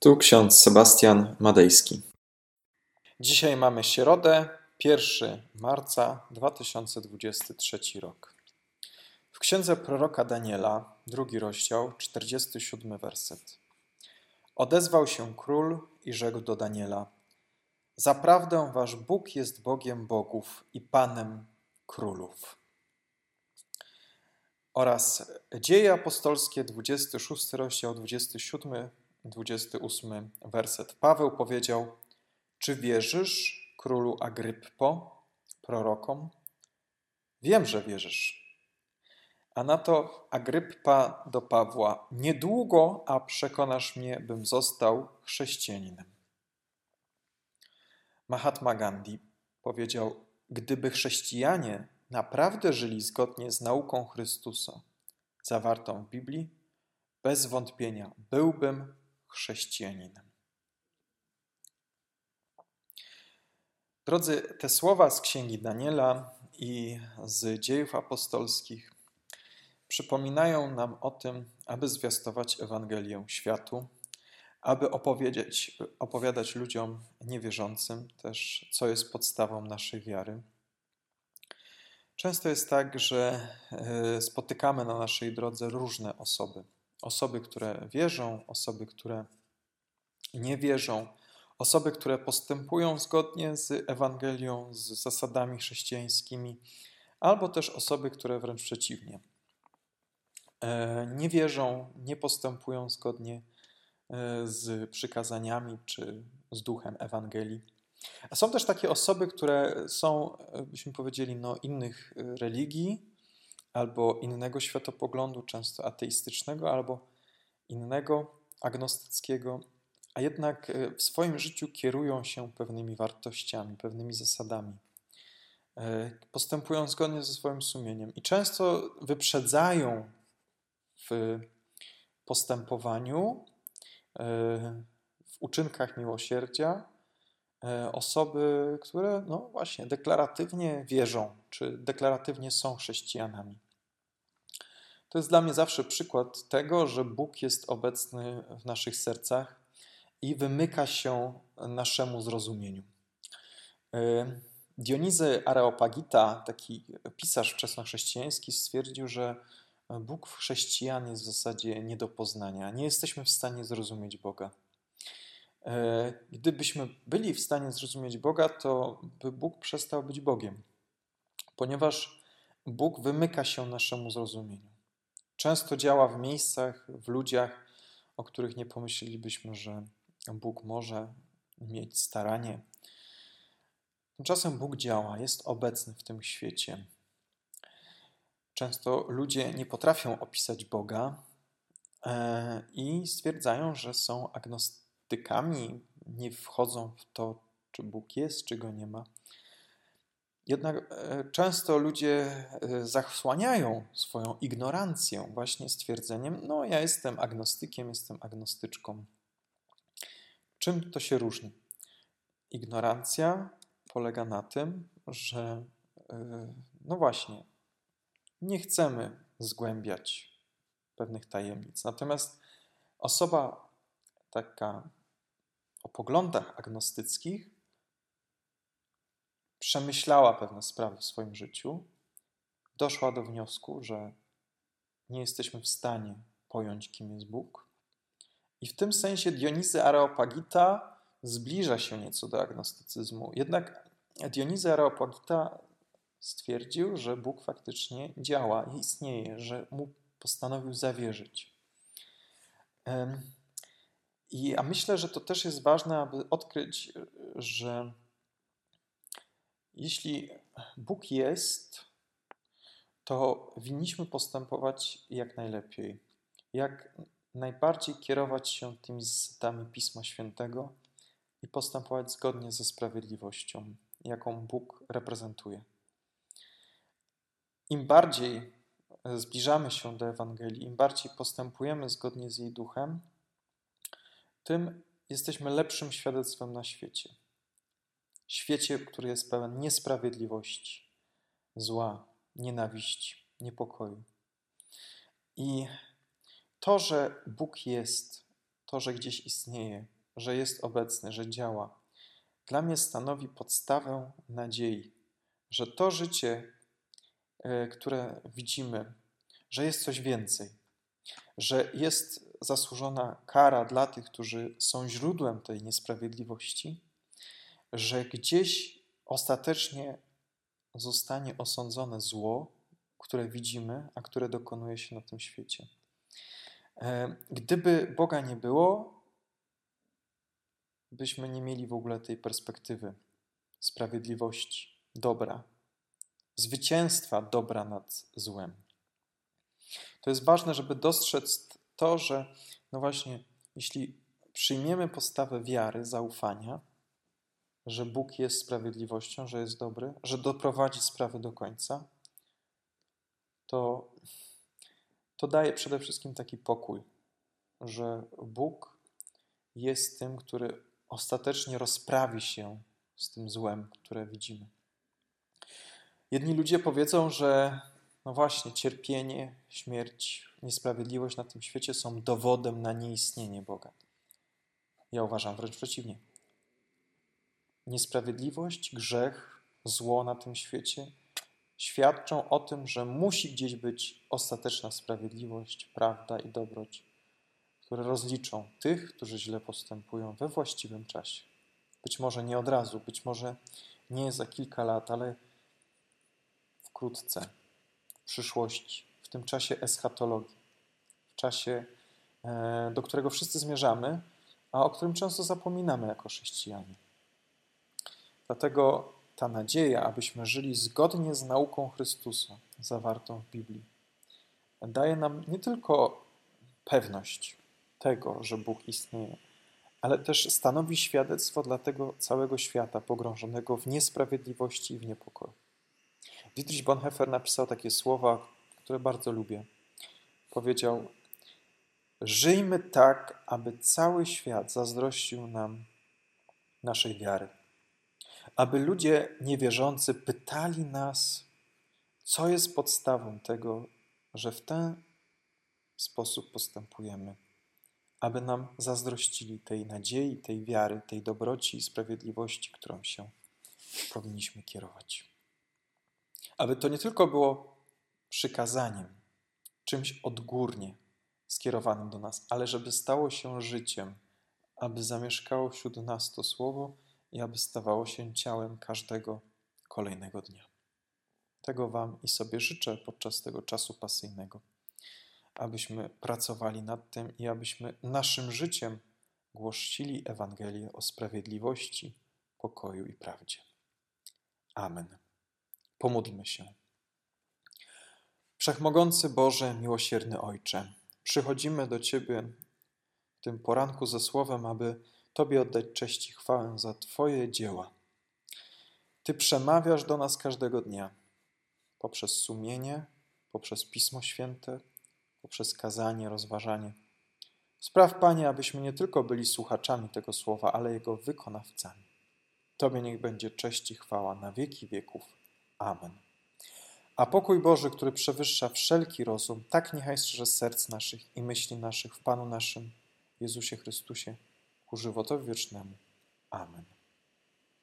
Tu ksiądz Sebastian Madejski. Dzisiaj mamy środę, 1 marca 2023 rok. W księdze proroka Daniela, drugi rozdział, 47 werset. Odezwał się król i rzekł do Daniela: Zaprawdę wasz Bóg jest Bogiem bogów i Panem królów. Oraz Dzieje apostolskie, 26 rozdział, 27 28 werset. Paweł powiedział: Czy wierzysz, królu Agryppo, prorokom? Wiem, że wierzysz. A na to Agryppa do Pawła: Niedługo, a przekonasz mnie, bym został chrześcijaninem. Mahatma Gandhi powiedział: Gdyby chrześcijanie naprawdę żyli zgodnie z nauką Chrystusa, zawartą w Biblii, bez wątpienia byłbym chrześcijaninem. Drodzy, te słowa z księgi Daniela i z dziejów apostolskich przypominają nam o tym, aby zwiastować Ewangelię światu, aby opowiedzieć, opowiadać ludziom niewierzącym też, co jest podstawą naszej wiary. Często jest tak, że e, spotykamy na naszej drodze różne osoby osoby, które wierzą, osoby, które nie wierzą, osoby, które postępują zgodnie z Ewangelią, z zasadami chrześcijańskimi, albo też osoby, które wręcz przeciwnie. E, nie wierzą, nie postępują zgodnie e, z przykazaniami czy z duchem Ewangelii. A są też takie osoby, które są, e, byśmy powiedzieli, no, innych religii, albo innego światopoglądu, często ateistycznego, albo innego, agnostyckiego, a jednak e, w swoim życiu kierują się pewnymi wartościami, pewnymi zasadami. E, postępują zgodnie ze swoim sumieniem i często wyprzedzają w postępowaniu, e, w uczynkach miłosierdzia osoby, które no właśnie deklaratywnie wierzą, czy deklaratywnie są chrześcijanami. To jest dla mnie zawsze przykład tego, że Bóg jest obecny w naszych sercach i wymyka się naszemu zrozumieniu. E, Dionizy Areopagita, taki pisarz wczesnochrześcijański, stwierdził, że Bóg w chrześcijan jest w zasadzie nie do poznania. Nie jesteśmy w stanie zrozumieć Boga. E, gdybyśmy byli w stanie zrozumieć Boga, to by Bóg przestał być Bogiem, ponieważ Bóg wymyka się naszemu zrozumieniu. Często działa w miejscach, w ludziach, o których nie pomyślelibyśmy, że Bóg może mieć staranie. Tymczasem Bóg działa, jest obecny w tym świecie. Często ludzie nie potrafią opisać Boga e, i stwierdzają, że są agnostykami, nie wchodzą w to, czy Bóg jest, czy go nie ma. Jednak e, często ludzie e, zasłaniają swoją ignorancję właśnie stwierdzeniem: No, ja jestem agnostykiem, jestem agnostyczką. Czym to się różni? Ignorancja polega na tym, że e, no właśnie, nie chcemy zgłębiać pewnych tajemnic. Natomiast osoba taka o poglądach agnostyckich przemyślała pewne sprawy w swoim życiu, doszła do wniosku, że nie jesteśmy w stanie pojąć, kim jest Bóg. I w tym sensie Dionizy Areopagita zbliża się nieco do agnostycyzmu. Jednak Dionizy Areopagita stwierdził, że Bóg faktycznie działa i istnieje, że mu postanowił zawierzyć. I, a myślę, że to też jest ważne, aby odkryć, że jeśli Bóg jest, to winniśmy postępować jak najlepiej. Jak najbardziej kierować się tymi zasadami Pisma Świętego i postępować zgodnie ze sprawiedliwością, jaką Bóg reprezentuje. Im bardziej zbliżamy się do Ewangelii, im bardziej postępujemy zgodnie z jej duchem, tym jesteśmy lepszym świadectwem na świecie świecie, który jest pełen niesprawiedliwości, zła, nienawiści, niepokoju. I to, że Bóg jest, to, że gdzieś istnieje, że jest obecny, że działa, dla mnie stanowi podstawę nadziei, że to życie, e, które widzimy, że jest coś więcej, że jest zasłużona kara dla tych, którzy są źródłem tej niesprawiedliwości, że gdzieś ostatecznie zostanie osądzone zło, które widzimy, a które dokonuje się na tym świecie. E, gdyby Boga nie było, byśmy nie mieli w ogóle tej perspektywy sprawiedliwości, dobra, zwycięstwa dobra nad złem. To jest ważne, żeby dostrzec to, że no właśnie, jeśli przyjmiemy postawę wiary, zaufania, że Bóg jest sprawiedliwością, że jest dobry, że doprowadzi sprawy do końca, to, to daje przede wszystkim taki pokój, że Bóg jest tym, który ostatecznie rozprawi się z tym złem, które widzimy. Jedni ludzie powiedzą, że no właśnie, cierpienie, śmierć, niesprawiedliwość na tym świecie są dowodem na nieistnienie Boga. Ja uważam wręcz przeciwnie. Niesprawiedliwość, grzech, zło na tym świecie świadczą o tym, że musi gdzieś być ostateczna sprawiedliwość, prawda i dobroć, które rozliczą tych, którzy źle postępują we właściwym czasie. Być może nie od razu, być może nie za kilka lat, ale wkrótce, w przyszłości, w tym czasie eschatologii, w czasie, e, do którego wszyscy zmierzamy, a o którym często zapominamy jako chrześcijanie. Dlatego ta nadzieja, abyśmy żyli zgodnie z nauką Chrystusa zawartą w Biblii, daje nam nie tylko pewność tego, że Bóg istnieje, ale też stanowi świadectwo dla tego całego świata pogrążonego w niesprawiedliwości i w niepokoju. Dietrich Bonhoeffer napisał takie słowa, które bardzo lubię. Powiedział: Żyjmy tak, aby cały świat zazdrościł nam naszej wiary aby ludzie niewierzący pytali nas, co jest podstawą tego, że w ten sposób postępujemy, aby nam zazdrościli tej nadziei, tej wiary, tej dobroci i sprawiedliwości, którą się powinniśmy kierować. Aby to nie tylko było przykazaniem, czymś odgórnie skierowanym do nas, ale żeby stało się życiem, aby zamieszkało wśród nas to słowo i aby stawało się ciałem każdego kolejnego dnia. Tego Wam i sobie życzę podczas tego czasu pasyjnego, abyśmy pracowali nad tym i abyśmy naszym życiem głosili Ewangelię o sprawiedliwości, pokoju i prawdzie. Amen. Pomódlmy się. Wszechmogący Boże, miłosierny Ojcze, przychodzimy do Ciebie w tym poranku ze słowem, aby Tobie oddać cześć i chwałę za Twoje dzieła. Ty przemawiasz do nas każdego dnia poprzez sumienie, poprzez Pismo Święte, poprzez kazanie, rozważanie. Spraw, Panie, abyśmy nie tylko byli słuchaczami tego słowa, ale jego wykonawcami. Tobie niech będzie cześć i chwała na wieki wieków. Amen. A pokój Boży, który przewyższa wszelki rozum, tak niechaj strzeże serc naszych i myśli naszych w Panu naszym Jezusie Chrystusie ku żywotowi wiecznemu. Amen.